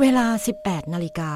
เวลา 18 นาฬิกา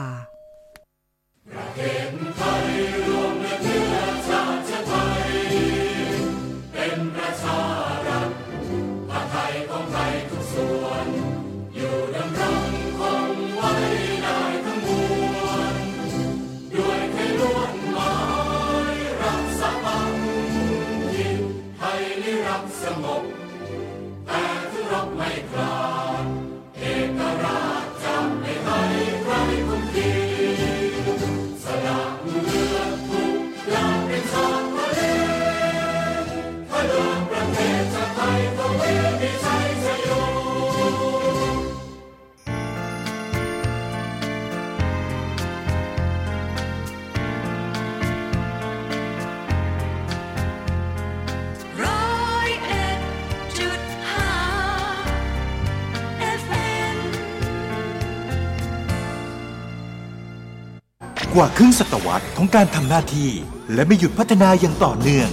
กว่าครึ่งศตวรรษของการทำหน้าที่ และไม่หยุดพัฒนาอย่างต่อเนื่อง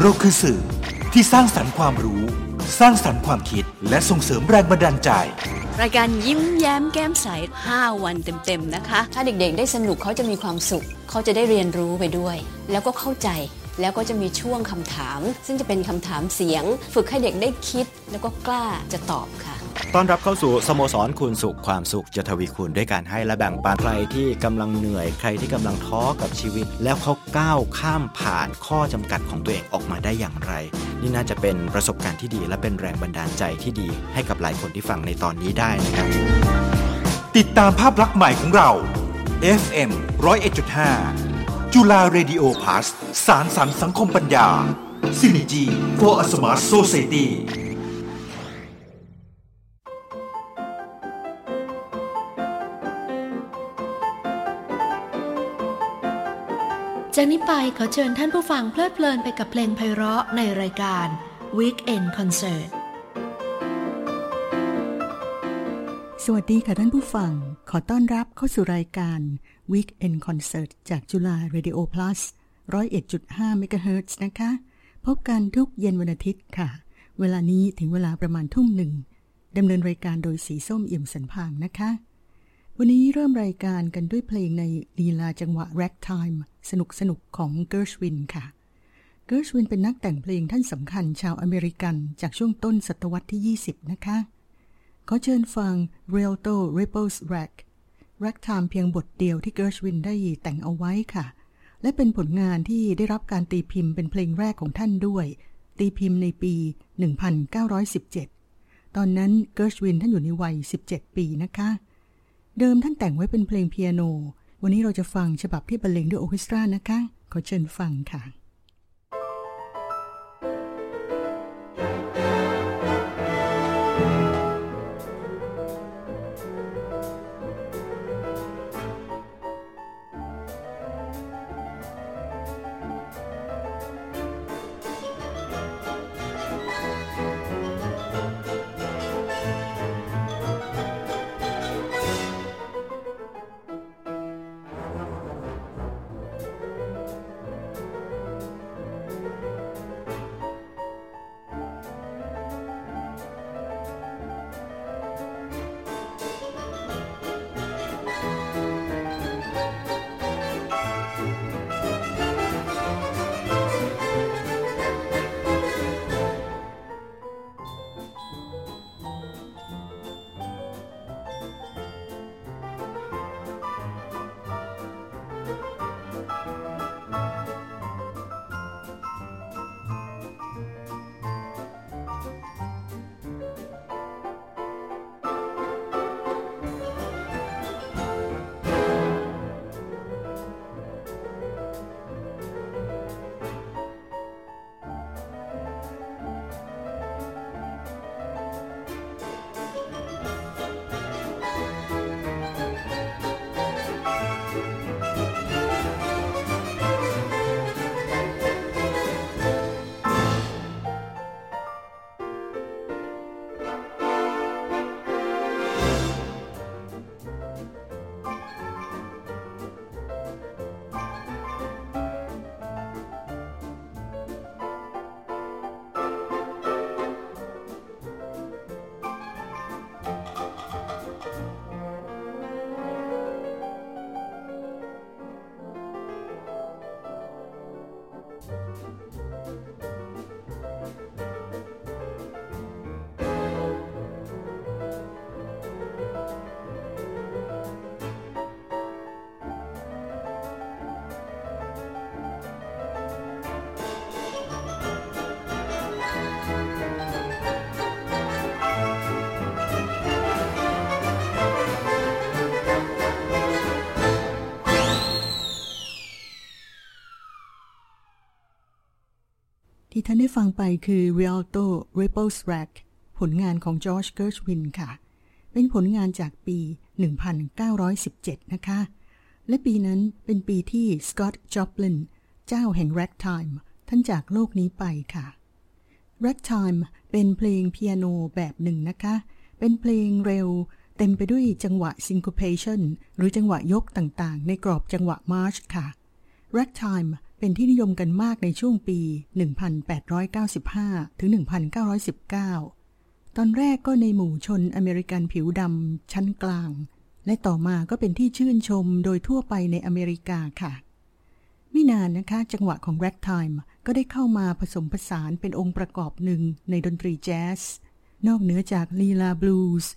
เราคือสื่อที่สร้างสรรค์ความรู้ สร้างสรรค์ความคิด และส่งเสริมแรงบันดาลใจ รายการยิ้มแย้มแก้มใส 5 วันเต็มๆนะคะ ถ้าเด็กๆ ได้สนุกเขาจะมีความสุข เขาจะได้เรียนรู้ไปด้วย แล้วก็เข้าใจแล้วก็จะมีช่วงคำถาม ซึ่งจะเป็นคำถามเสียง ฝึกให้เด็กได้คิดแล้วก็กล้าจะตอบค่ะ ต้อนรับเข้าสู่สโมสรคูณสุขความสุขจะทวีคูณด้วยการให้และแบ่งปันใครที่กำลังเหนื่อยใครที่กำลังท้อกับชีวิต แล้วเขาก้าวข้ามผ่านข้อจำกัดของตัวเองออกมาได้อย่างไร นี่น่าจะเป็นประสบการณ์ที่ดี และเป็นแรงบันดาลใจที่ดี ให้กับหลายคนที่ฟังในตอนนี้ได้นะครับ ติดตามภาพลักษณ์ใหม่ของเรา FM 101.5 จุฬาเรดิโอพาสสารสรรสังคมปัญญา Synergy for a Smart Society จากนี้ไปขอเชิญท่านผู้ฟังเพลิดเพลินไปกับเพลงไพเราะในรายการ Weekend Concert สวัสดีค่ะท่านผู้ฟัง ขอต้อนรับเข้าสู่รายการ Weekend Concert จากจุฬา Radio Plus 101.5 MHz นะคะ พบกันทุกเย็นวันอาทิตย์ค่ะ เวลานี้ถึงเวลาประมาณทุ่มหนึ่งดำเนินรายการโดยสีส้มเอี่ยมสันพางนะคะ วันนี้เริ่มรายการกันด้วยเพลงในลีลาจังหวะ Ragtime สนุกสนุกๆของ Gershwin ค่ะ Gershwin เป็นนักแต่งเพลงท่านสำคัญชาวอเมริกันจากช่วงต้นศตวรรษที่ 20 นะคะ ขอเชิญฟัง Rialto Ripples Rag Ragtime เพียงบทเดียวที่ Gershwin ได้แต่งเอาไว้ค่ะ และเป็นผลงานที่ได้รับการตีพิมพ์เป็นเพลงแรกของท่านด้วย ตีพิมพ์ในปี 1917 ตอนนั้น Gershwin ท่านอยู่ในวัย 17 ปีนะคะ เดิมท่านแต่งไว้เป็นเพลงเปียโน วันนี้เราจะฟังฉบับที่บรรเลงด้วยโอเคสตรานะคะ ขอเชิญฟังค่ะ ที่ท่านได้ฟังไปคือ Rialto Ripples Rack ผลงานของ George Gershwin ค่ะ เป็นผลงานจากปี 1917 นะคะ และปีนั้นเป็นปีที่ Scott Joplin เจ้าแห่ง Ragtime ท่านจากโลกนี้ไปค่ะ Ragtime เป็นเพลงเปียโนแบบหนึ่งนะคะ เป็นเพลงเร็วเต็มไปด้วยจังหวะ syncopation หรือจังหวะยกต่างๆ ในกรอบจังหวะมาร์ชค่ะ Ragtime เป็นที่นิยมกันมากในช่วงปี 1895 ถึง 1919 ตอนแรกก็ในหมู่ชนอเมริกันผิวดำชั้นกลาง และต่อมาก็เป็นที่ชื่นชมโดยทั่วไปในอเมริกาค่ะ ไม่นานนะคะ จังหวะของ Ragtime ก็ได้เข้ามาผสมผสานเป็นองค์ประกอบหนึ่งในดนตรีแจ๊ส นอกเหนือจากลีลาบลูส์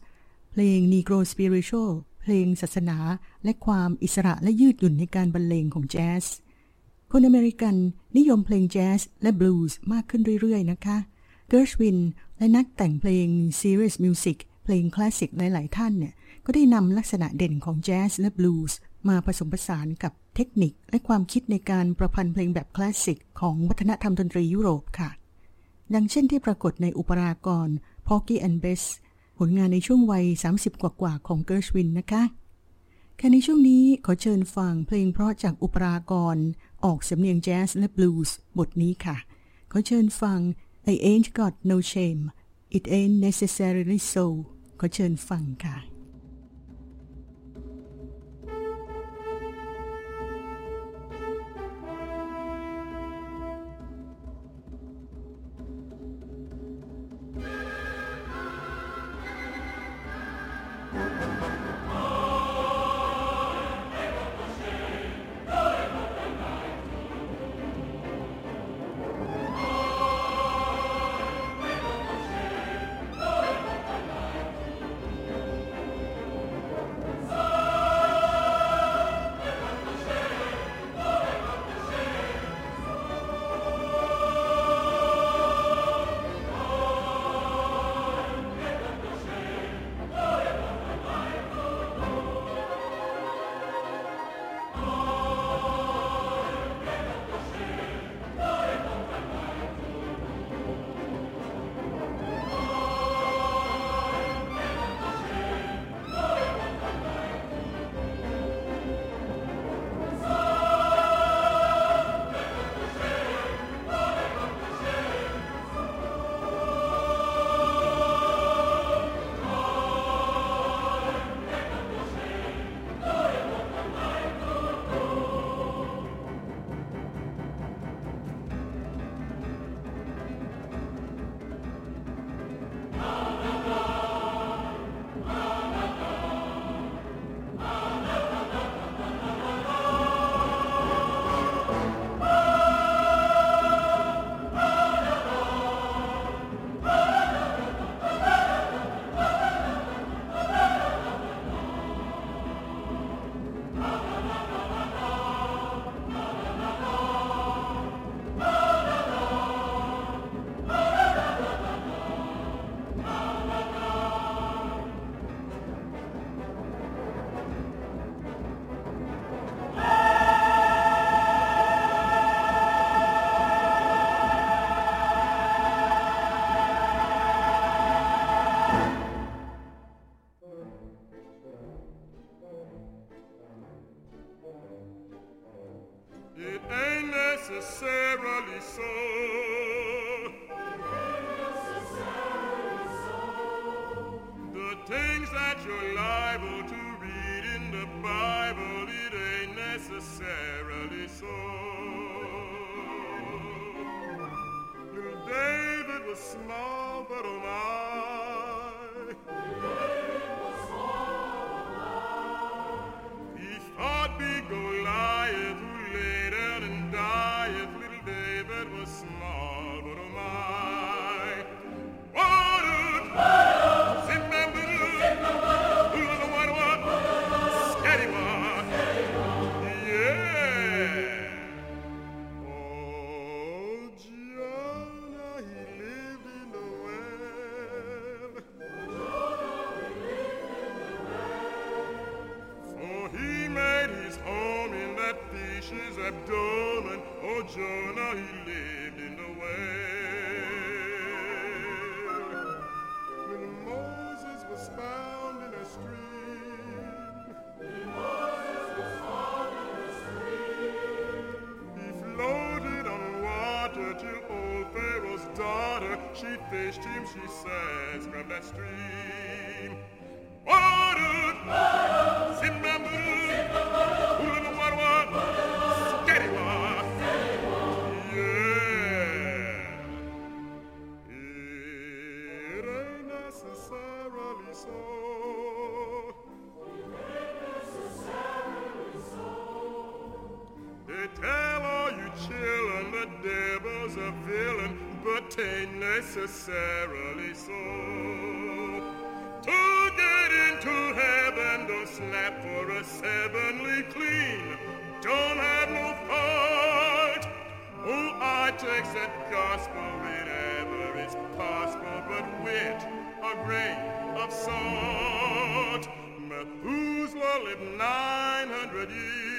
เพลง Negro Spiritual เพลงศาสนา และความอิสระและยืดหยุ่นในการบรรเลงของแจ๊ส คนอเมริกันนิยมเพลงแจ๊สและบลูส์มากขึ้นเรื่อยๆ นะคะเกิร์ชวินและนักแต่งเพลง Serious Music เพลงคลาสสิกหลายๆ ท่านเนี่ย ก็ได้นำลักษณะเด่นของแจ๊สและบลูส์มาผสมผสานกับเทคนิคและความคิดในการประพันธ์เพลงแบบคลาสสิกของวัฒนธรรมดนตรียุโรปค่ะ ดังเช่นที่ปรากฏในอุปรากร Porgy and Bess ผลงานในช่วงวัย 30 กว่าๆของเกิร์ชวินนะคะค่ะในช่วงนี้ขอเชิญฟังเพลงเพราะจากอุปรากร ออกสำเนียงแจ๊สและบลูส์บทนี้ค่ะ ขอเชิญฟัง I ain't got no shame it ain't necessarily so ขอเชิญฟังค่ะ but ain't necessarily so. To get into heaven, don't snap for a sevenly clean. Don't have no fight. Who I takes that gospel whenever it's possible, but with a grain of salt. Methuselah lived 900 years.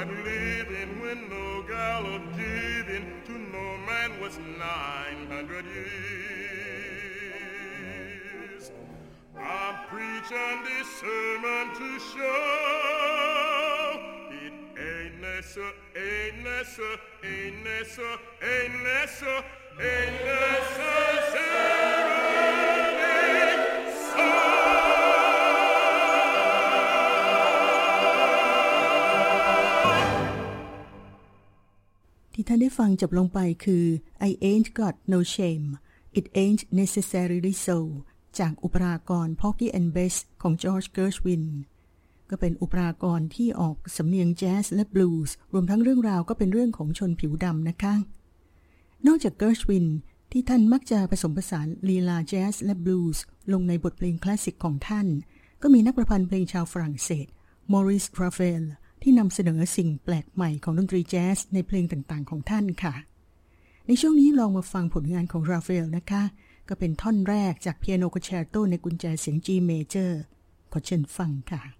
That living when no gal of giving to no man was 900 years? I'm preaching this sermon to show it ain't necessary, ain't necessary, ain't necessary, ain't necessary, ท่านได้ฟังจบลงไปคือ I ain't got no shame it ain't necessarily so จากอุปรากร Porgy and Bess ของ George Gershwin ก็เป็นอุปรากรที่ออกสำเนียงแจ๊สและบลูส์รวมทั้งเรื่องราวก็เป็นเรื่องของชนผิวดำนะคะ นอกจาก Gershwin ที่ท่านมักจะผสมผสานลีลาแจ๊สและบลูส์ลงในบทเพลงคลาสสิกของท่าน ก็มีนักประพันธ์เพลงชาวฝรั่งเศส Maurice Ravel ที่นำเสนอสิ่งแปลกใหม่ของดนตรีแจ๊สในเพลงต่างๆ ของท่านค่ะ ในช่วงนี้ลองมาฟังผลงานของราฟเอลนะคะ ก็เป็นท่อนแรกจากเปียโนคอนแชร์โตในกุญแจเสียง G major ขอเชิญฟังค่ะ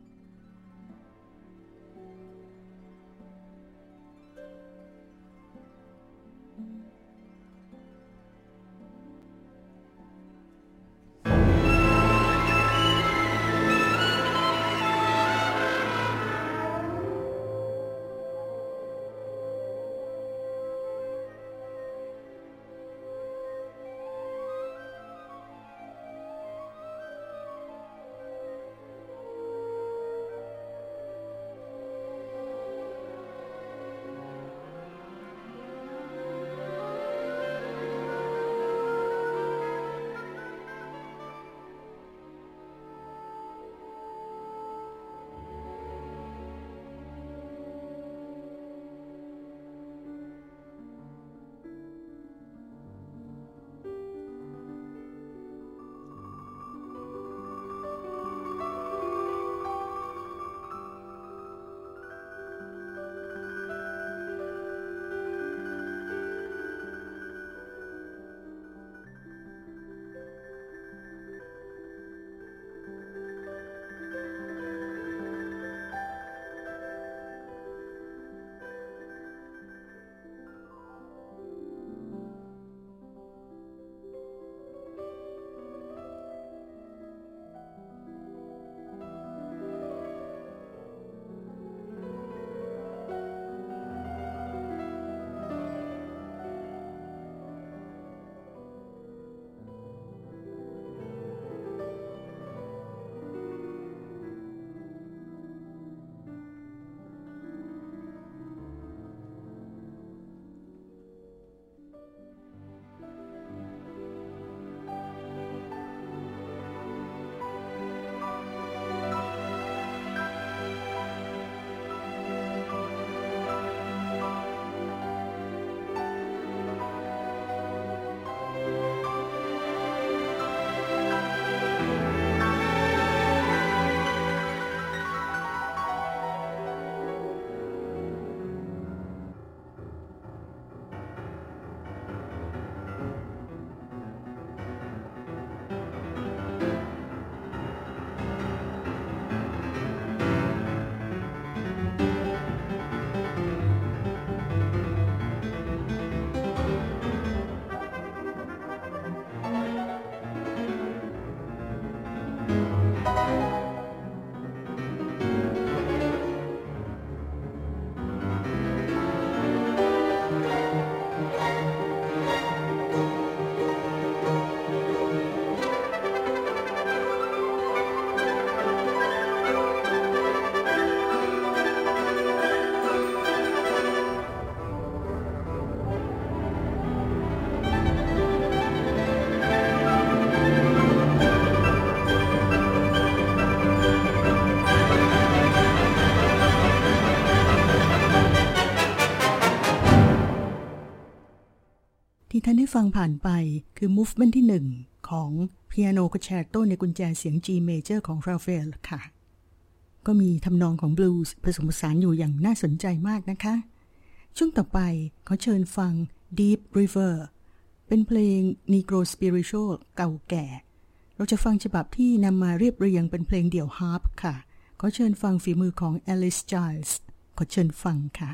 ฟังผ่านไปคือ movement ที่ 1 ของ Piano Concerto ในกุญแจเสียง G major ของราเฟลค่ะ ก็มีทำนองของบลูส์ผสมผสานอยู่อย่างน่าสนใจมากนะคะ ช่วงต่อไปขอเชิญฟัง Deep River เป็นเพลง Negro Spiritual เก่าแก่ เราจะฟังฉบับที่นำมาเรียบเรียงเป็นเพลงเดี่ยวฮาร์ปค่ะ ขอเชิญฟังฝีมือของ Alice Giles ขอเชิญฟังค่ะ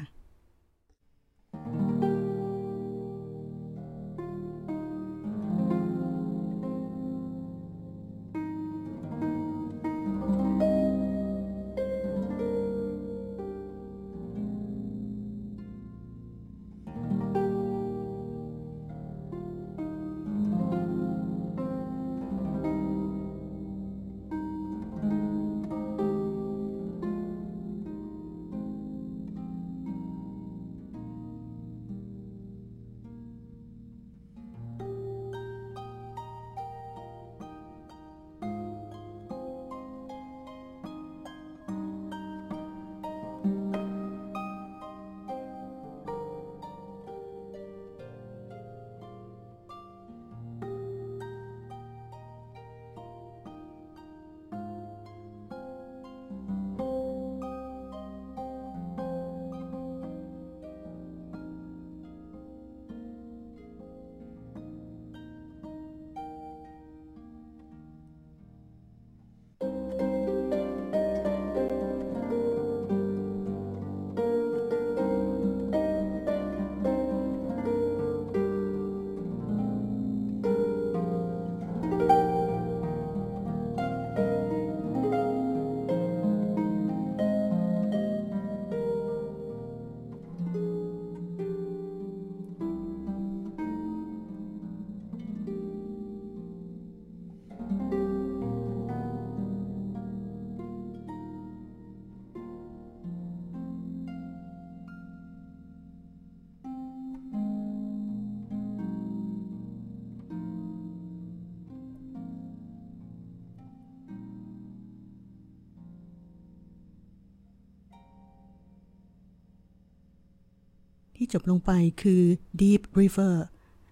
ที่จบลงไปคือ Deep River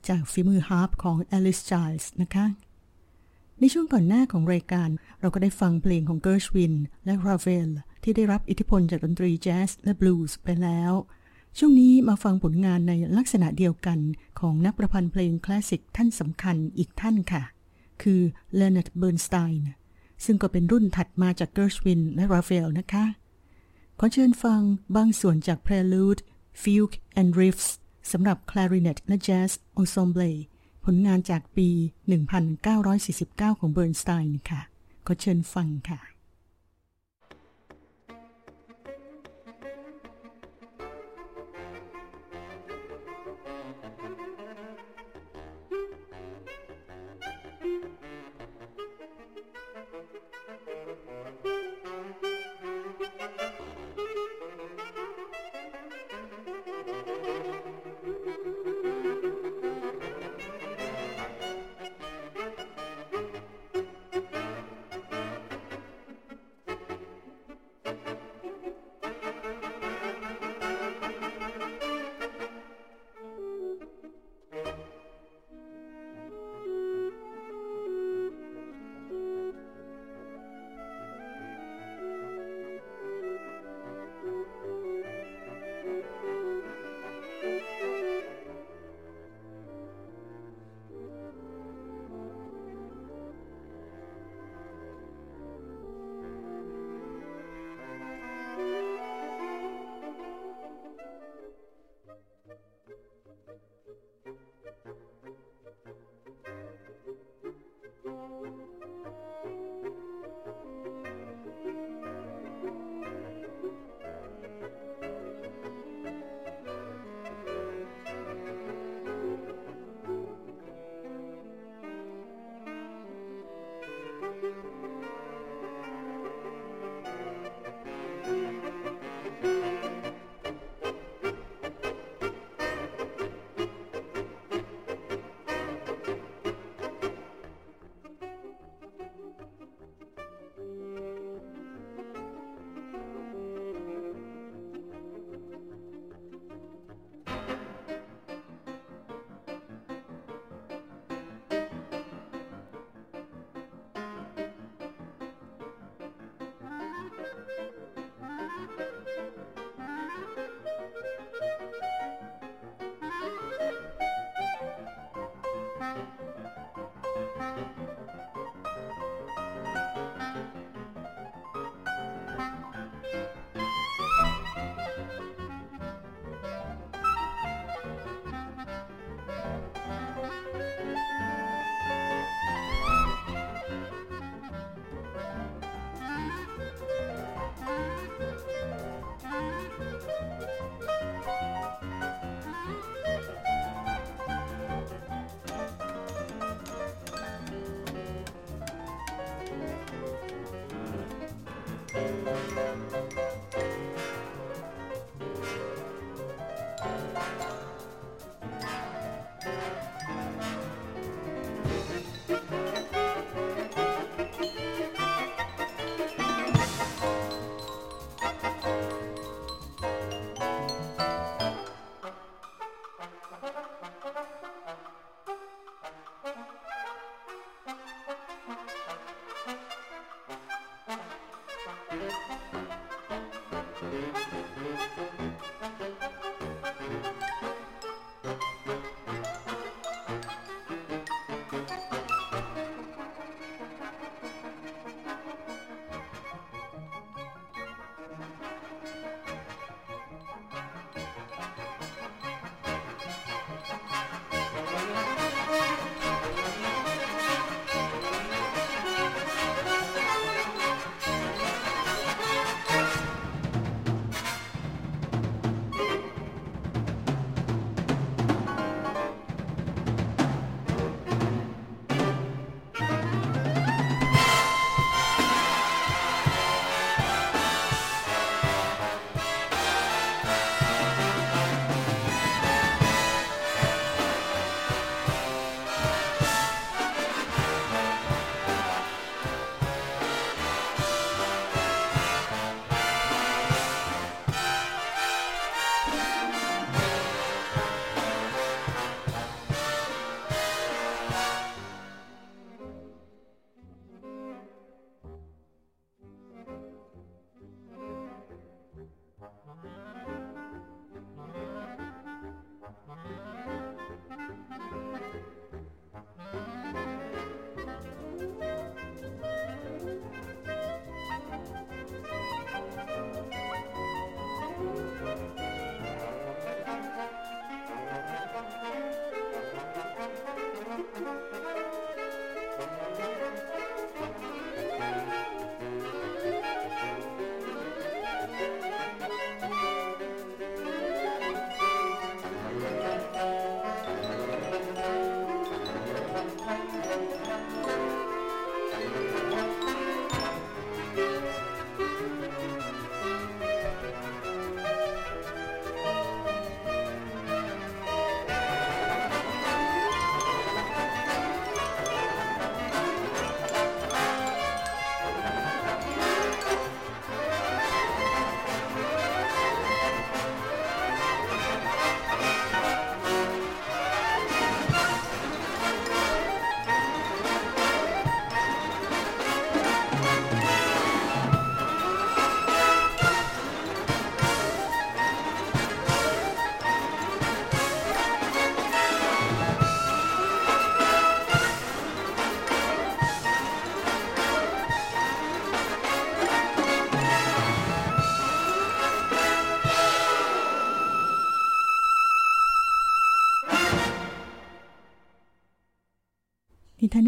จากฝีมือฮาร์ปของ Alice Giles นะคะ ในช่วงก่อนหน้าของรายการ เราก็ได้ฟังเพลงของเก r ร์ชวินและราเวลที่ได้รับอิทธิพลจากดนตรีแจ๊สและบลูส์ไปแล้ว ช่วงนี้มาฟังผลงานในลักษณะเดียวกันของนักประพันธ์เพลงคลาสสิกท่านสำคัญอีกท่านค่ะ คือ Leonard Bernstein ซึ่งก็เป็นรุ่นถัดมาจากเก r ร์ชวินและราเวลนะคะ ขอเชิญฟังบางส่วนจาก Prelude Fugue and Riffs สำหรับ Clarinet และ Jazz Ensemble ผลงานจากปี 1949 ของเบิร์นสไตน์ค่ะ ก็เชิญฟังค่ะ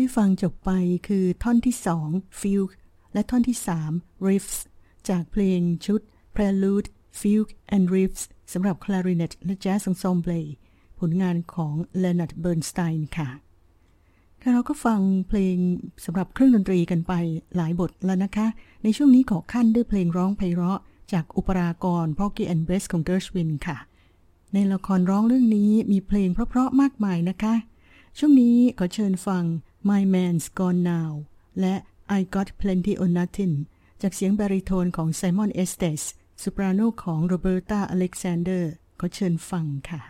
ได้ฟังจบไปคือท่อนที่สอง Fugue และท่อนที่สาม Riffs จากเพลงชุด Prelude Fugue and Riffs สำหรับ Clarinet และ Jazz Ensemble ผลงานของ Leonard Bernstein ค่ะค่ะเราก็ฟังเพลงสำหรับเครื่องดนตรีกันไปหลายบทแล้วนะคะ ในช่วงนี้ขอขั้นด้วยเพลงร้องไพเราะ จากอุปรากร Porgy and Bess ของ Gershwin ค่ะ ในละครร้องเรื่องนี้มีเพลงเพราะๆมากมายนะคะ ช่วงนี้ขอเชิญฟัง My Man's Gone Now และ I Got Plenty of Nothing จากเสียงบาริโทนของไซมอนเอสเตสโซปราโนของโรเบร์ตาอเล็กซานเดอร์ ขอเชิญฟังค่ะ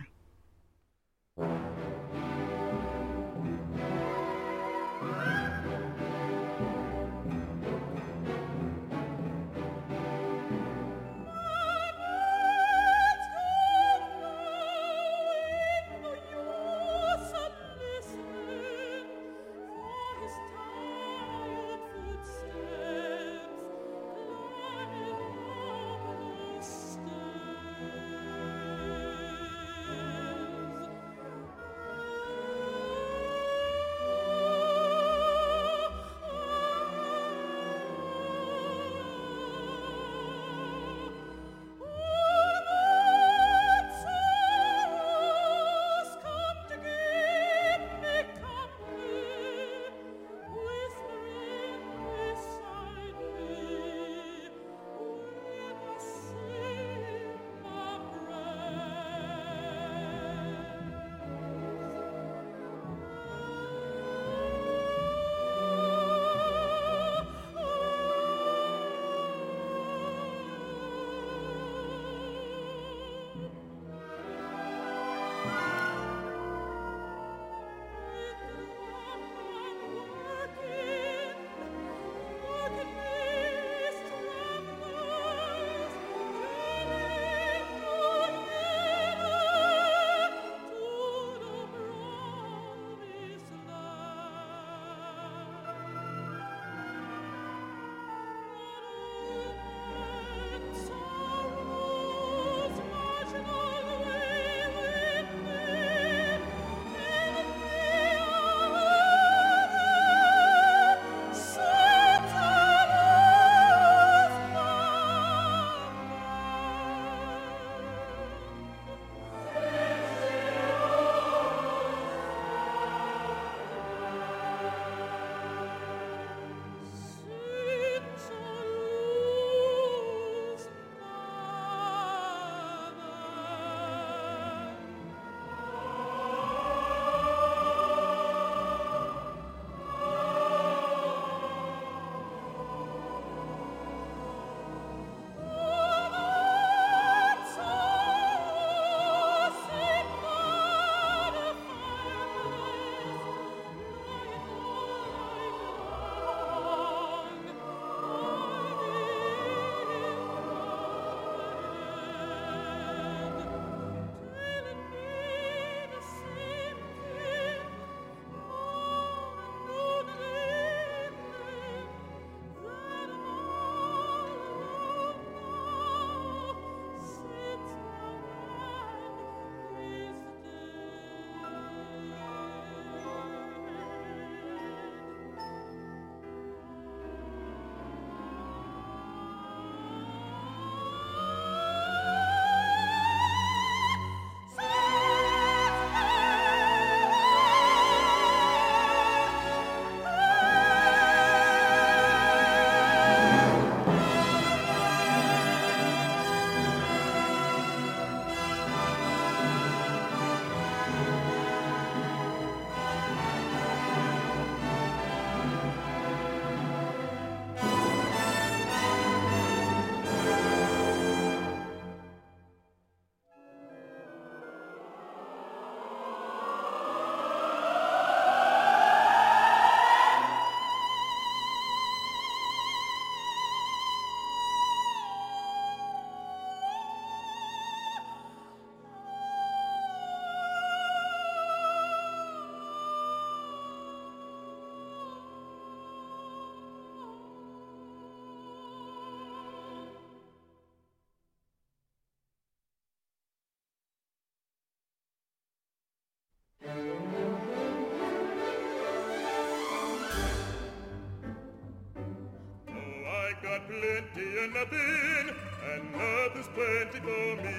plenty and nothing, and nothing's plenty for me.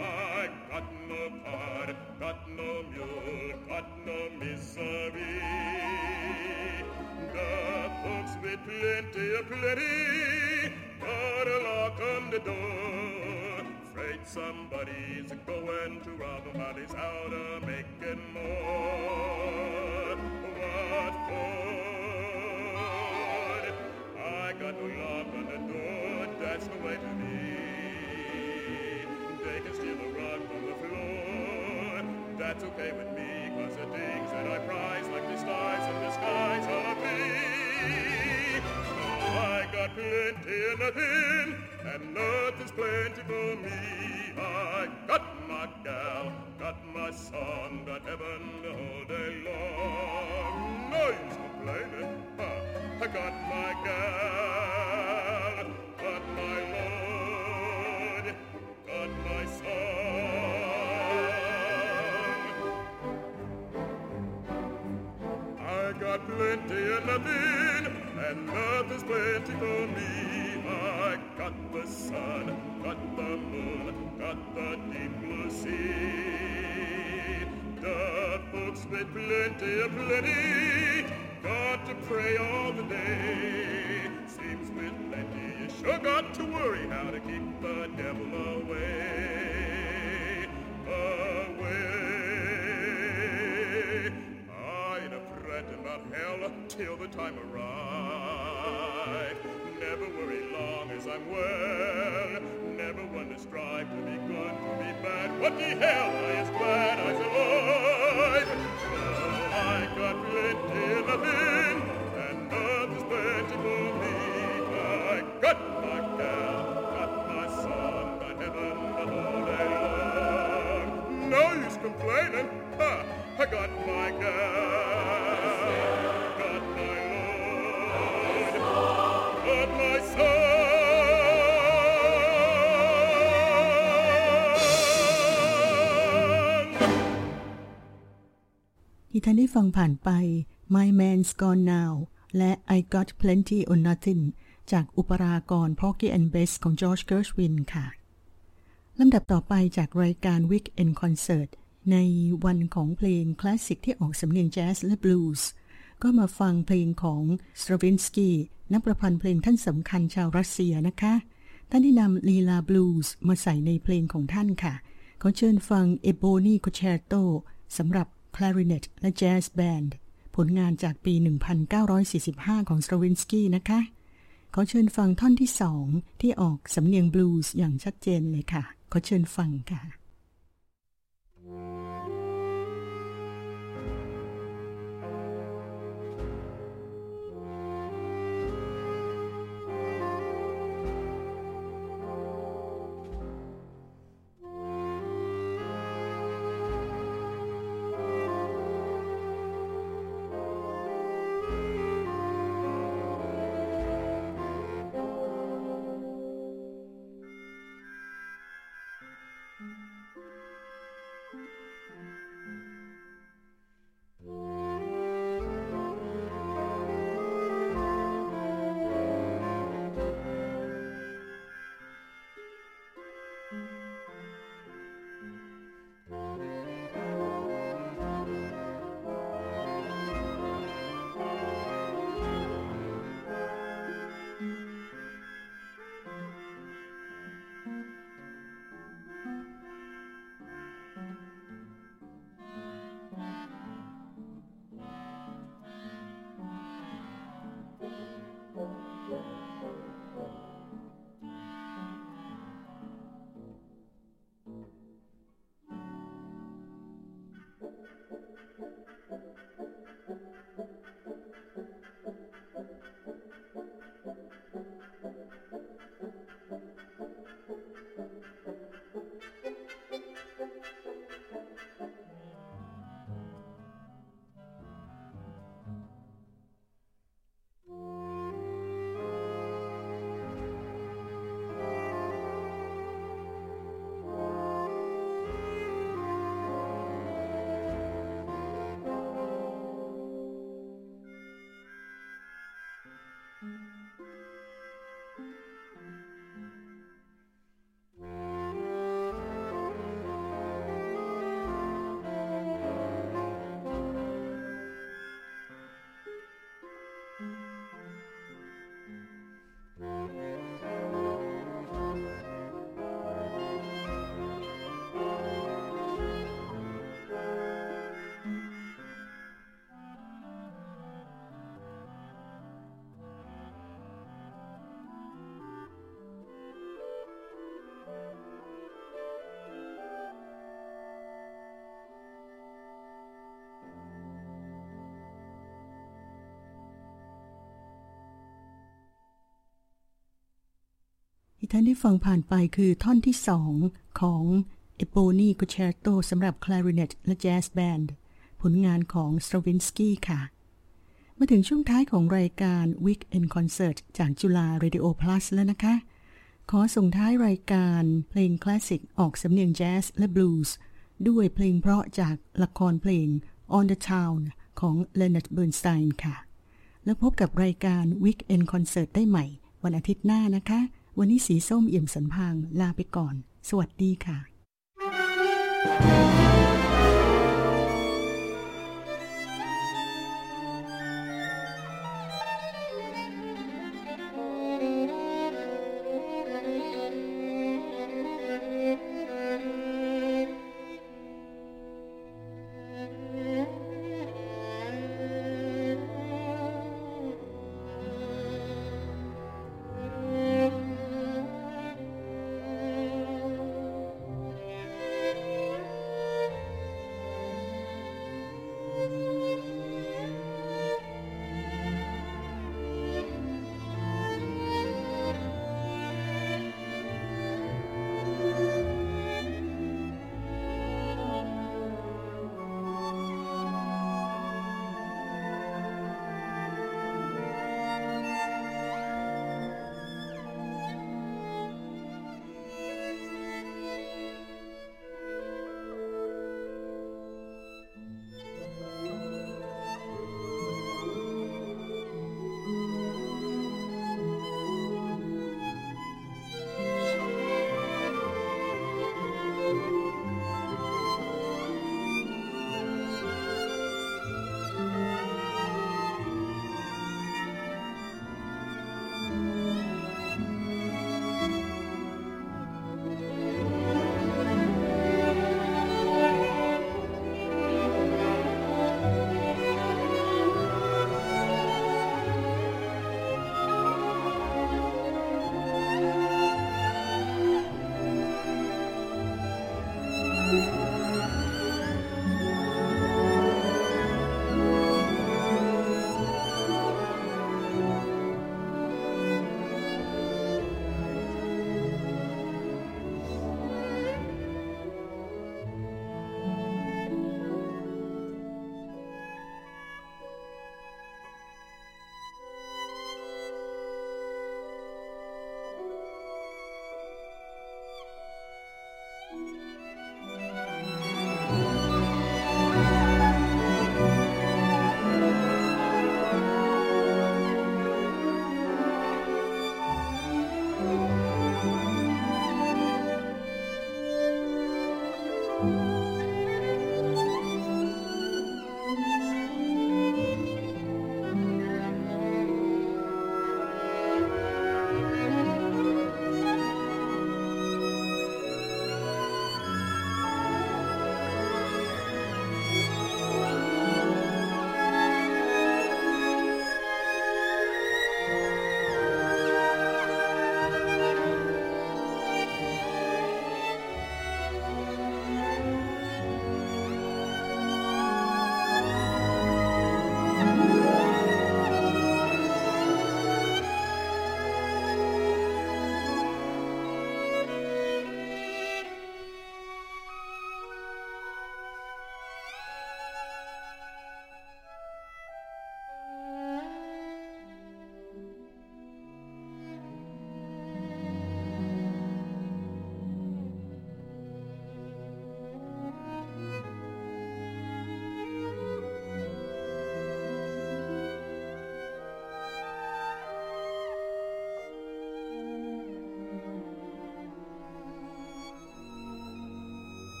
I got no card, got no mule, got no misery. The folks with plenty of plenty, got a lock on the door. Afraid somebody's going to rob them while he's out of making more. What for? I got no door, that's the way to be. They can steal the rug from the floor, that's okay with me, cause the things that I prize, like the stars in the skies, are free. Oh, I got plenty and nothing, and nothing's plenty for me. I got my gal, got my son, got heaven whole day long. No use complaining, huh? I got my gal, and nothing, and nothing's plenty for me. I got the sun, got the moon, got the deep blue sea. The folks with plenty of plenty, got to pray all the day. Seems with plenty, you sure got to worry how to keep the devil away. Away. I'd have fretted about hell till the time arrived. Never worry long as I'm well. Never one to strive to be good, to be bad. What the hell? I is glad I survived. Oh, I got plenty of านได้ฟังผ่านไป My Man's Gone Now และ I Got Plenty or Nothing จากอุปรากร Porgy and Bess ของ George Gershwin ค่ะ ลำดับต่อไปจากรายการ Weekend Concert ในวันของเพลงคลาสสิกที่ออกสำเนียงแจ๊สและบลูส์ก็มาฟังเพลงของ Stravinsky นักประพันธ์เพลงท่านสำคัญชาวรัสเซียนะคะ ท่านได้นำลีลาบลูส์มาใส่ในเพลงของท่านค่ะ ขอเชิญฟัง Ebony Concerto สำหรับ Clarinet และ Jazz Band ผลงานจากปี 1945 ของ Stravinsky นะคะ ขอเชิญฟังท่อนที่สองที่ออกสำเนียงบลูส์อย่างชัดเจนเลยค่ะ ขอเชิญฟังค่ะ ที่ท่านได้ฟังผ่านไปคือท่อนที่สองของ e p o n i Concerto สำหรับคลาริเนตและแจ๊สแบนด์ผลงานของ Stravinsky ค่ะ มาถึงช่วงท้ายของรายการ Weekend Concert จากจุฬา Radio Plus แล้วนะคะ ขอส่งท้ายรายการเพลงคลาสสิกออกสำเนียงแจ๊สและบลูส์ด้วยเพลงเพราะจากละครเพลง On the Town ของ Leonard Bernstein ค่ะ แล้วพบกับรายการ Weekend Concert ได้ใหม่ วันอาทิตย์หน้านะคะ วันนี้สีส้มเอี่ยมสันพางลาไปก่อน สวัสดีค่ะ「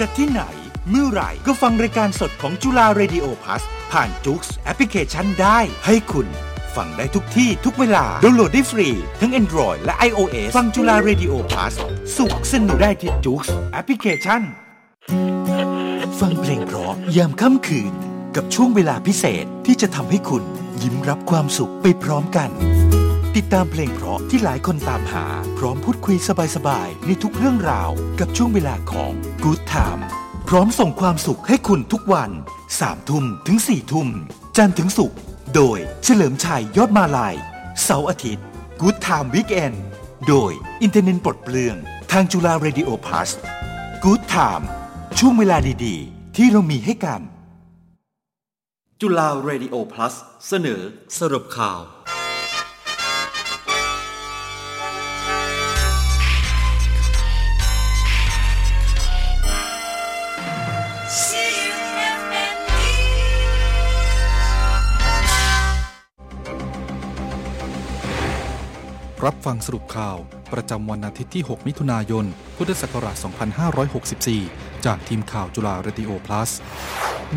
จะที่ไหน เมื่อไหร่ก็ฟังรายการสดของ Chula Radio Plus ผ่าน JOOX แอปพลิเคชันได้ ให้คุณ ฟังได้ทุกที่ทุกเวลาดาวน์โหลดได้ฟรี ทั้ง Android และ iOS ฟัง Chula Radio Plus สุขสนุกได้ที่ JOOX แอปพลิเคชันฟังเพลงเพราะยามค่ำคืน กับช่วงเวลาพิเศษที่จะทำให้คุณยิ้มรับความสุขไปพร้อมกัน ติดตามเพลงเพราะที่หลายคนตามหา พร้อมพูดคุยสบายๆในทุกเรื่องราว กับช่วงเวลาของ Good Time พร้อมส่งความสุขให้คุณทุกวัน3ทุ่มถึง4ทุ่ม จันทร์ถึงศุกร์โดยเฉลิมชัยยอดมาลาย เสาร์อาทิตย์ Good Time Weekend โดยอินเทอร์เน็ตปลดเปลืองทางจุฬา Radio Plus Good Time ช่วงเวลาดีๆ ที่เรามีให้กัน จุฬา Radio Plus เสนอสรุปข่าว รับฟังสรุปข่าว ประจำวันอาทิตย์ที่ 6 มิถุนายน พุทธศักราช 2564 จากทีมข่าวจุฬาเรดิโอ plus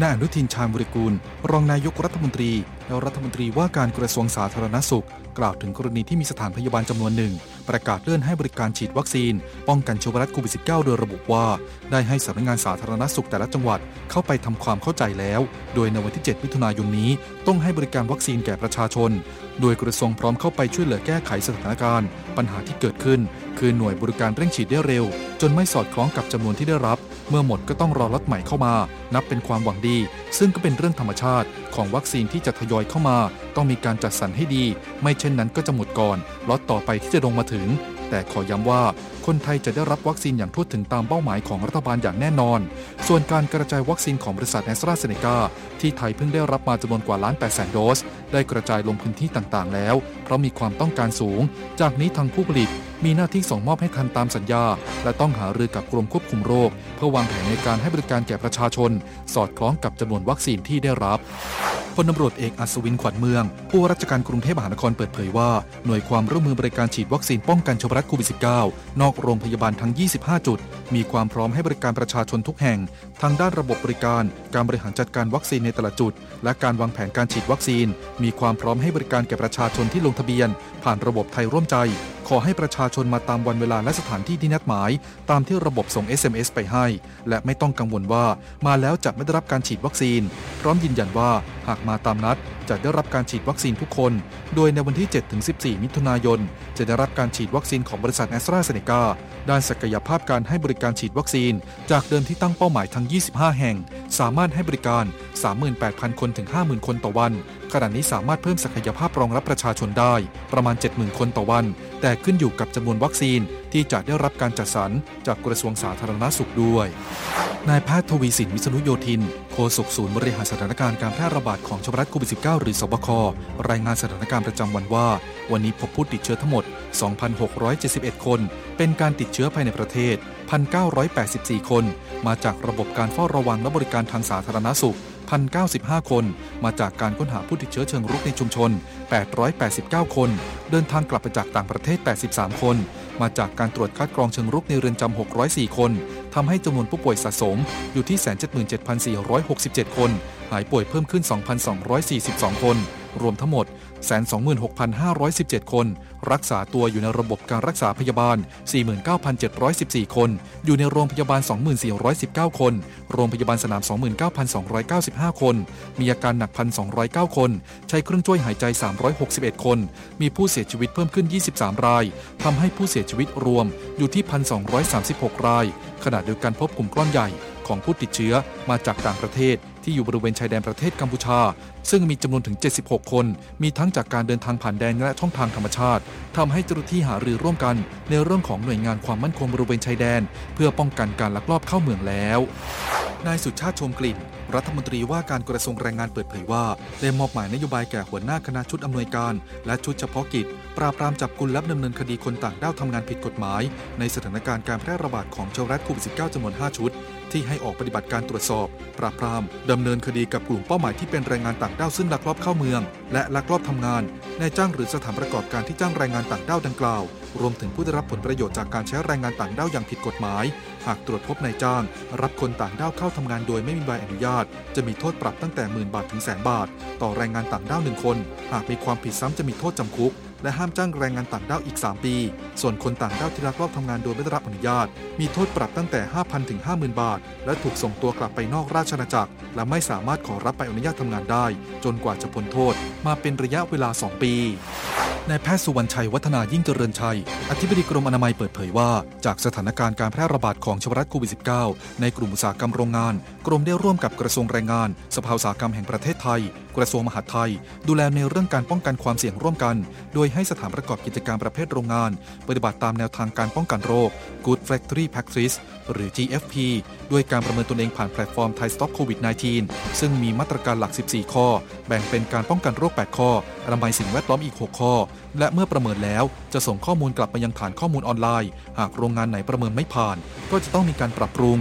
นายอนุทินชาญบริกูล รองนายกรัฐมนตรี และรัฐมนตรีว่าการกระทรวงสาธารณสุข กล่าวถึงกรณีที่มีสถานพยาบาลจำนวนหนึ่ง ประกาศเลื่อนให้บริการฉีดวัคซีน ป้องกันเชื้อไวรัสโควิด -19 โดยระบุว่า ได้ให้สำนักงานสาธารณสุขแต่ละจังหวัดเข้าไปทำความเข้าใจแล้ว โดยในวันที่ 7 มิถุนายนนี้ ต้องให้บริการวัคซีนแก่ประชาชน โดยกระทรวงพร้อมเข้าไปช่วยเหลือแก้ไขสถานการณ์ ปัญหาที่เกิดขึ้น คือหน่วยบริการเร่งฉีดได้เร็ว จนไม่สอดคล้องกับจำนวนที่ได้รับ เมื่อหมดก็ต้องรอล็อตใหม่เข้ามา นับเป็นความหวังดี ซึ่งก็เป็นเรื่องธรรมชาติ ของวัคซีนที่จะทยอยเข้ามา ต้องมีการจัดสรรให้ดี ไม่เช่นนั้นก็จะหมดก่อนล็อตต่อไปที่จะลงมาถึง แต่ขอย้ำว่าคนไทยจะได้รับวัคซีนอย่างทั่วถึงตามเป้าหมายของรัฐบาลอย่างแน่นอน ส่วนการกระจายวัคซีนของบริษัทแอสตราเซเนกาที่ไทยเพิ่งได้รับมาจำนวนกว่าล้าน8แสนโดส ได้กระจายลงพื้นที่ต่างๆ แล้ว เพราะมีความต้องการสูง จากนี้ทางผู้ผลิต มีหน้าที่ส่งมอบให้ทันตามสัญญา และต้องหารือกับกรมควบคุมโรค เพื่อวางแผนในการให้บริการแก่ประชาชน สอดคล้องกับจำนวนวัคซีนที่ได้รับพลตำรวจเอกอัศวินขวัญเมือง ผู้ว่าราชการกรุงเทพมหานครเปิดเผยว่า หน่วยความร่วมมือบริการฉีดวัคซีนป้องกันเชื้อไวรัสโควิด -19 นอกโรงพยาบาลทั้ง 25 จุด มีความพร้อมให้บริการประชาชนทุกแห่ง ทางด้านระบบบริการ การบริหารจัดการวัคซีนในแต่ละจุด และการวางแผนการฉีดวัคซีน มีความพร้อมให้บริการแก่ประชาชนที่ลงทะเบียน ผ่านระบบไทยร่วมใจ ขอให้ประชาชนมาตามวันเวลาและสถานที่ที่นัดหมาย ตามที่ระบบส่ง SMS ไปให้ และไม่ต้องกังวลว่ามาแล้วจะไม่ได้รับการฉีดวัคซีน พร้อมยืนยันว่าหากมาตามนัดจะได้รับการฉีดวัคซีนทุกคน โดยในวันที่ 7-14 มิถุนายน จะได้รับการฉีดวัคซีนของบริษัทแอสตราเซเนกาด้านศักยภาพการให้บริการฉีดวัคซีน จากเดิมที่ตั้งเป้าหมายทั้ง 25 แห่ง สามารถให้บริการ 38,000 คนถึง 50,000 คนต่อวัน ขณะนี้สามารถเพิ่มศักยภาพรองรับประชาชนได้ ประมาณ 70,000 คนต่อวัน แต่ขึ้นอยู่กับจำนวนวัคซีนที่จะได้รับการจัดสรรจากกระทรวงสาธารณสุขด้วย นายแพทย์ทวีสินวิษณุโยธิน โฆษกศูนย์บริหารสถานการณ์การแพร่ระบาดของชวรัฐโควิด -19 หรือสบค รายงานสถานการณ์ประจำวันว่า วันนี้พบผู้ติดเชื้อทั้งหมด 2,671 คน เป็นการติดเชื้อภายในประเทศ 1,984 คน มาจากระบบการเฝ้าระวังและบริการทางสาธารณสุข 1,095 คน มาจากการค้นหาผู้ติดเชื้อเชิงรุกในชุมชน 889 คน เดินทางกลับไปจากต่างประเทศ 83 คน มาจากการตรวจคัดกรองเชิงรุกในเรือนจำ 604 คน ทำให้จำนวนผู้ป่วยสะสมอยู่ที่ 177,467 คน หายป่วยเพิ่มขึ้น 2,242 คน รวมทั้งหมด 126,517 คน รักษาตัวอยู่ในระบบการรักษาพยาบาล 49,714 คน อยู่ในโรงพยาบาล 2,419 คน โรงพยาบาลสนาม 29,295 คน มีอาการหนัก 1,209 คน ใช้เครื่องช่วยหายใจ 361 คน มีผู้เสียชีวิตเพิ่มขึ้น 23 ราย ทำให้ผู้เสียชีวิตรวมอยู่ที่ 1,236 ราย ขณะเดียวกันพบกลุ่มก้อนใหญ่ของผู้ติดเชื้อมาจากต่างประเทศ ที่อยู่บริเวณชายแดนประเทศกัมพูชา ซึ่งมีจำนวนถึง 76 คน มีทั้งจากการเดินทางผ่านแดนและช่องทางธรรมชาติทำให้เจ้าหน้าที่หารือร่วมกัน ในเรื่องของหน่วยงานความมั่นคงบริเวณชายแดน เพื่อป้องกันการลักลอบเข้าเมืองแล้ว นายสุชาติชมกลิ่น รัฐมนตรีว่าการกระทรวงแรงงานเปิดเผยว่า ได้มอบหมายนโยบายแก่หัวหน้าคณะชุดอำนวยการ และชุดเฉพาะกิจ ปราบปรามจับกุมและดำเนินคดีคนต่างด้าวทำงานผิดกฎหมาย ในสถานการณ์การแพร่ระบาดของเชื้อไวรัสโควิด -19 จำนวน 5 ชุด ที่ให้ออกปฏิบัติการตรวจสอบ ปราบปรามดำเนินคดีกับกลุ่มเป้าหมายที่เป็นแรงงานต่างด้าวซึ่งลักลอบเข้าเมือง และลักลอบทำงานนายจ้างหรือสถานประกอบการที่จ้างแรงงานต่างด้าวดังกล่าว รวมถึงผู้ได้รับผลประโยชน์จากการใช้แรงงานต่างด้าวอย่างผิดกฎหมายากตรวจพบนายจ้าง รับคนต่างด้าวเข้าทำงานโดยไม่มีใบอนุญาต จะมีโทษปรับตั้งแต่หมื่นบาทถึงแสนบาท ต่อแรงงานต่างด้าวหนึ่งคน หากมีความผิดซ้ำจะมีโทษจำคุก และห้ามจ้างแรงงานต่างด้าวอีก 3 ปี ส่วนคนต่างด้าวที่ลักลอบทำงานโดยไม่ได้รับอนุญาต มีโทษปรับตั้งแต่ 5,000 ถึง 50,000 บาท และถูกส่งตัวกลับไปนอกราชอาณาจักร และไม่สามารถขอรับใบอนุญาตทำงานได้ จนกว่าจะพ้นโทษ มาเป็นระยะเวลา 2 ปีนายแพทย์สุวรรณชัยวัฒนายิ่งเจริญชัย อธิบดีกรมอนามัยเปิดเผยว่า จากสถานการณ์การแพร่ระบาดของเชื้อไวรัสโควิด -19 ในกลุ่มอุตสาหกรรมโรงงาน กรมได้ร่วมกับกระทรวงแรงงาน สภาอุตสาหกรรมแห่งประเทศไทย กระทรวงมหาดไทย ดูแลในเรื่องการป้องกันความเสี่ยงร่วมกัน โดยให้สถานประกอบกิจการประเภทโรงงาน ปฏิบัติตามแนวทางการป้องกันโรค Good Factory Practice หรือ GFP ด้วยการประเมินตนเองผ่านแพลตฟอร์ม Thai Stop COVID 19 ซึ่งมีมาตรการหลัก 14 ข้อ แบ่งเป็นการป้องกันโรค 8 ข้ออนามัยสิ่งแวดล้อมอีก 6 ข้อ และเมื่อประเมินแล้วจะส่งข้อมูลกลับไปยังฐานข้อมูลออนไลน์ หากโรงงานไหนประเมินไม่ผ่าน ก็จะต้องมีการปรับปรุง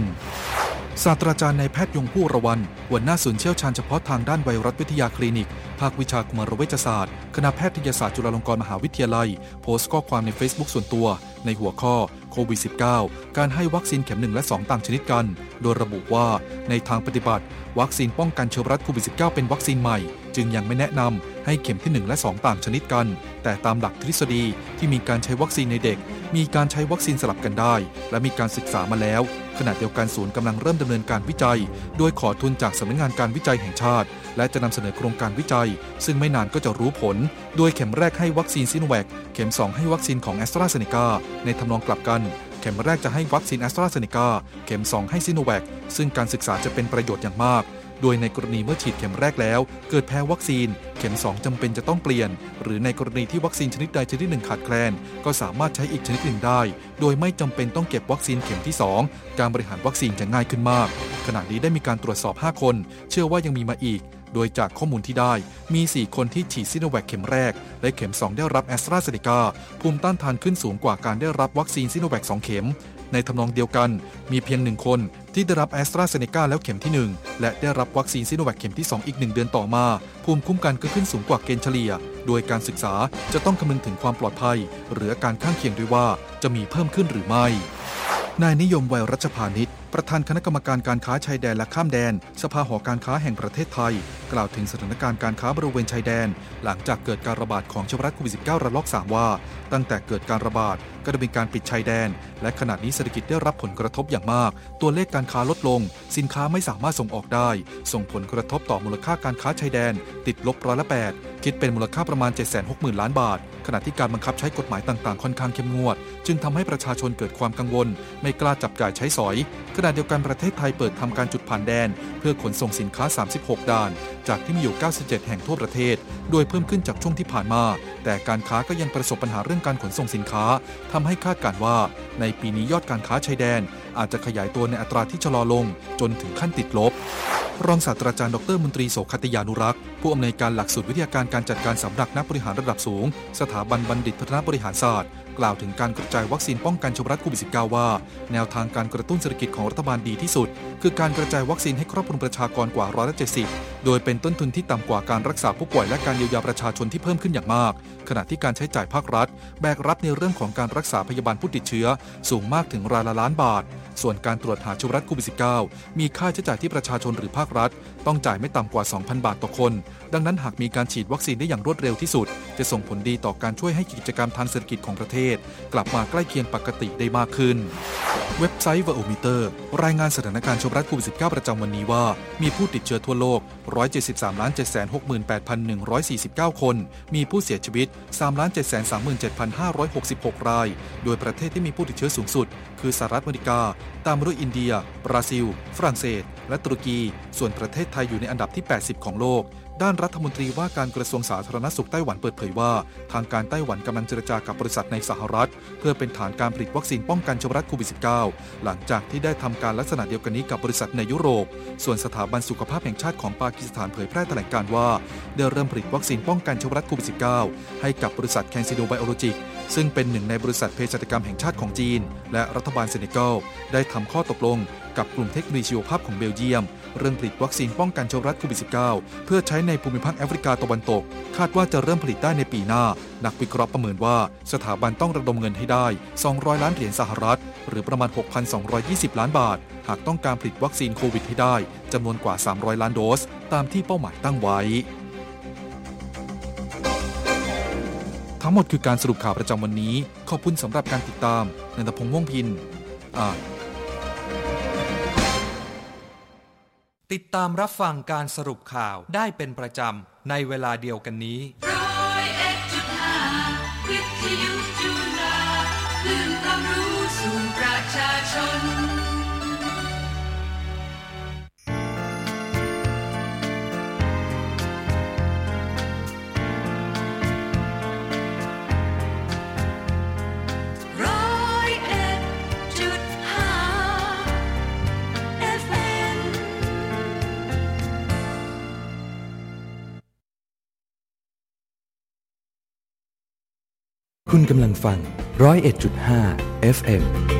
ศาสตราจารย์นายแพทย์ยง ภู่วรวรรณหัวหน้าศูนย์เชี่ยวชาญเฉพาะทางด้านไวรัสวิทยาคลินิก ภาควิชากุมารเวชศาสตร์ คณะแพทยศาสตร์จุฬาลงกรณ์มหาวิทยาลัย โพสต์ข้อความใน Facebook ส่วนตัว ในหัวข้อ โควิด -19 การให้วัคซีนเข็ม 1 และ 2 ต่างชนิดกัน โดยระบุว่าในทางปฏิบัติ วัคซีนป้องกันเชื้อรัสโควิด -19 เป็นวัคซีนใหม่ จึงยังไม่แนะนำให้เข็มที่ 1 และ 2 ต่างชนิดกัน แต่ตามหลักทฤษฎีที่มีการใช้วัคซีนในเด็ก มีการใช้วัคซีนสลับกันได้ และมีการศึกษามาแล้ว ขณะเดียวกันศูนย์กำลังเริ่มดำเนินการวิจัย โดยขอทุนจากสำนักงานการวิจัยแห่งชาติ และจะนำเสนอโครงการวิจัย ซึ่งไม่นานก็จะรู้ผล โดยเข็มแรกให้วัคซีนซิโนแวคเข็ม 2 ให้วัคซีนของแอสตราเซเนกาในทำนองกลับกัน เข็มแรกจะให้วัคซีนแอสตราเซเนกาเข็ม 2 ให้ซิโนแวคซึ่งการศึกษาจะเป็นประโยชน์อย่างมาก โดยในกรณีเมื่อฉีดเข็มแรกแล้ว เกิดแพ้วัคซีน เข็ม 2จำเป็นจะต้องเปลี่ยน หรือในกรณีที่วัคซีนชนิดใดชนิดหนึ่งขาดแคลน ก็สามารถใช้อีกชนิดหนึ่งได้ โดยไม่จำเป็นต้องเก็บวัคซีนเข็มที่ 2 การบริหารวัคซีนจะง่ายขึ้นมาก ขณะนี้ได้มีการตรวจสอบ 5 คน เชื่อว่ายังมีมาอีกโดยจากข้อมูลที่ได้มี 4 คนที่ฉีดซิโนแวคเข็มแรก และเข็ม 2 ได้รับแอสตราเซเนกาภูมิต้านทานขึ้นสูงกว่าการได้รับวัคซีนซิโนแวค2เข็ม ในทำนองเดียวกัน มีเพียงหนึ่งคนที่ได้รับแอสตราเซเนกาแล้วเข็มที่ 1 และได้รับวัคซีนซิโนแวคเข็มที่ 2 อีก 1 เดือนต่อมา ภูมิคุ้มกันก็ขึ้นสูงกว่าเกณฑ์เฉลี่ย โดยการศึกษาจะต้องคำนึงถึงความปลอดภัย หรืออาการข้างเคียงด้วยว่าจะมีเพิ่มขึ้นหรือไม่ นายนิยมวัยรัชพานิชประธานคณะกรรมการการค้าชายแดนและข้ามแดน สภาหอการค้าแห่งประเทศไทย กล่าวถึงสถานการณ์การค้าบริเวณชายแดน หลังจากเกิดการระบาดของเชื้อไวรัสโควิด -19 ระลอก 3 ว่า ตั้งแต่เกิดการระบาดก็ได้มีการปิดชายแดน และขณะนี้เศรษฐกิจได้รับผลกระทบอย่างมาก ตัวเลขการค้าลดลง สินค้าไม่สามารถส่งออกได้ ส่งผลกระทบต่อมูลค่าการค้าชายแดน ติดลบร้อยละ8คิดเป็นมูลค่าประมาณ 760,000 ล้านบาท ขณะที่การบังคับใช้กฎหมายต่างๆ ค่อนข้างเข้มงวด จึงทำให้ประชาชนเกิดความกังวล ไม่กล้าจับจ่ายใช้สอย ขณะเดียวกันประเทศไทยเปิดทำการจุดผ่านแดน เพื่อขนส่งสินค้า 36 ด่าน จากที่มีอยู่ 97 แห่งทั่วประเทศ โดยเพิ่มขึ้นจากช่วงที่ผ่านมา แต่การค้าก็ยังประสบปัญหาเรื่องการขนส่งสินค้าทำให้คาดการว่า ในปีนี้ยอดการค้าชายแดน อาจจะขยายตัวในอัตราที่ชะลอลง จนถึงขั้นติดลบ รองศาสตราจารย์ดรมนตรีโสคติยานุรักษ์ผู้อำนวยการหลักสูตรวิทยาการการจัดการสำนักนักบริหารระดับสูง สถาบันบัณฑิตพัฒนาบริหารศาสตร์ กล่าวถึงการกระจายวัคซีนป้องกันชมรัฐโควิด -19 ว่า แนวทางการกระตุ้นเศรษฐกิจของรัฐบาลดีที่สุด คือการกระจายวัคซีนให้ครอบคลุมประชากรกว่าร้อยละเจ็ดสิบโดยเป็นต้นทุนที่ต่ำกว่าการรักษาผู้ป่วยและการเยียวยาประชาชนที่เพิ่มขึ้นอย่างมาก ขณะที่การใช้จ่ายภาครัฐ แบกรับในเรื่องของการรักษาพยาบาลผู้ติดเชื้อ สูงมากถึงรายละล้านบาท ส่วนการตรวจหาเชื้อรัฐโควิด -19 มีค่าใช้จ่ายที่ประชาชนหรือภาครัฐ ต้องจ่ายไม่ต่ำกว่า 2,000 บาทต่อคน ดังนั้นหากมีการฉีดวัคซีนได้อย่างรวดเร็วที่สุด จะส่งผลดีต่อการช่วยให้กิจกรรมทางเศรษฐกิจของประเทศ กลับมาใกล้เคียงปกติได้มากขึ้น เว็บไซต์ v า o m e t e r รายงานสถานการณ์ชมรัฐโควิด -19 ประจำวันนี้ว่า มีผู้ติดเชื้อทั่วโลก 173ล้าน768,149 คน มีผู้เสียชีวิต3ล้าน737,566 ราย โดยประเทศที่มีผู้ติดเชื้อสูงสุด คือสหรัฐอเมริกา ตามมาด้วยอินเดีย บราซิล ฝรั่งเศส และตุรกี ส่วนประเทศไทยอยู่ในอันดับที่ 80 ของโลก ด้านรัฐมนตรีว่าการกระทรวงสาธารณสุขไต้หวันเปิดเผยว่า ทางการไต้หวันกำลังเจรจากับบริษัทในสหรัฐ เพื่อเป็นฐานการผลิตวัคซีนป้องกันชรัฐโควิด -19 หลังจากที่ได้ทำการลักษณะเดียวกันนี้กับบริษัทในยุโรป ส่วนสถาบันสุขภาพแห่งชาติของปากีสถานเผยแพร่แถลงการณ์ว่า ได้เริ่มผลิตวัคซีนป้องกันเชื้อไวรัสโควิด -19 ให้กับบริษัทแคนซิโนไบโอโลจิกซึ่งเป็นหนึ่งในบริษัทเภสัชกรรมแห่งชาติของจีน และรัฐบาลเซเนกัลได้ทำข้อตกลง กับกลุ่มเทคโนโลยีชีวภาพของเบลเยียม เริ่มผลิตวัคซีนป้องกันเชื้อไวรัสโควิด -19 เพื่อใช้ในภูมิภาคแอฟริกาตะวันตก คาดว่าจะเริ่มผลิตได้ในปีหน้า นักวิเคราะห์ประเมินว่าสถาบันต้องระดมเงินให้ได้ 200 ล้านเหรียญสหรัฐ หรือประมาณ 6,220 ล้านบาท หากต้องการผลิตวัคซีนโควิดให้ได้จำนวนกว่า 300 ล้านโดส ตามที่เป้าหมายตั้งไว้ ทั้งหมดคือการสรุปข่าวประจำวันนี้ ขอบคุณสำหรับการติดตามนันทพงษ์ม่วงพินอ่าน ติดตามรับฟังการสรุปข่าวได้เป็นประจำในเวลาเดียวกันนี้ คุณกำลังฟัง101.5 FM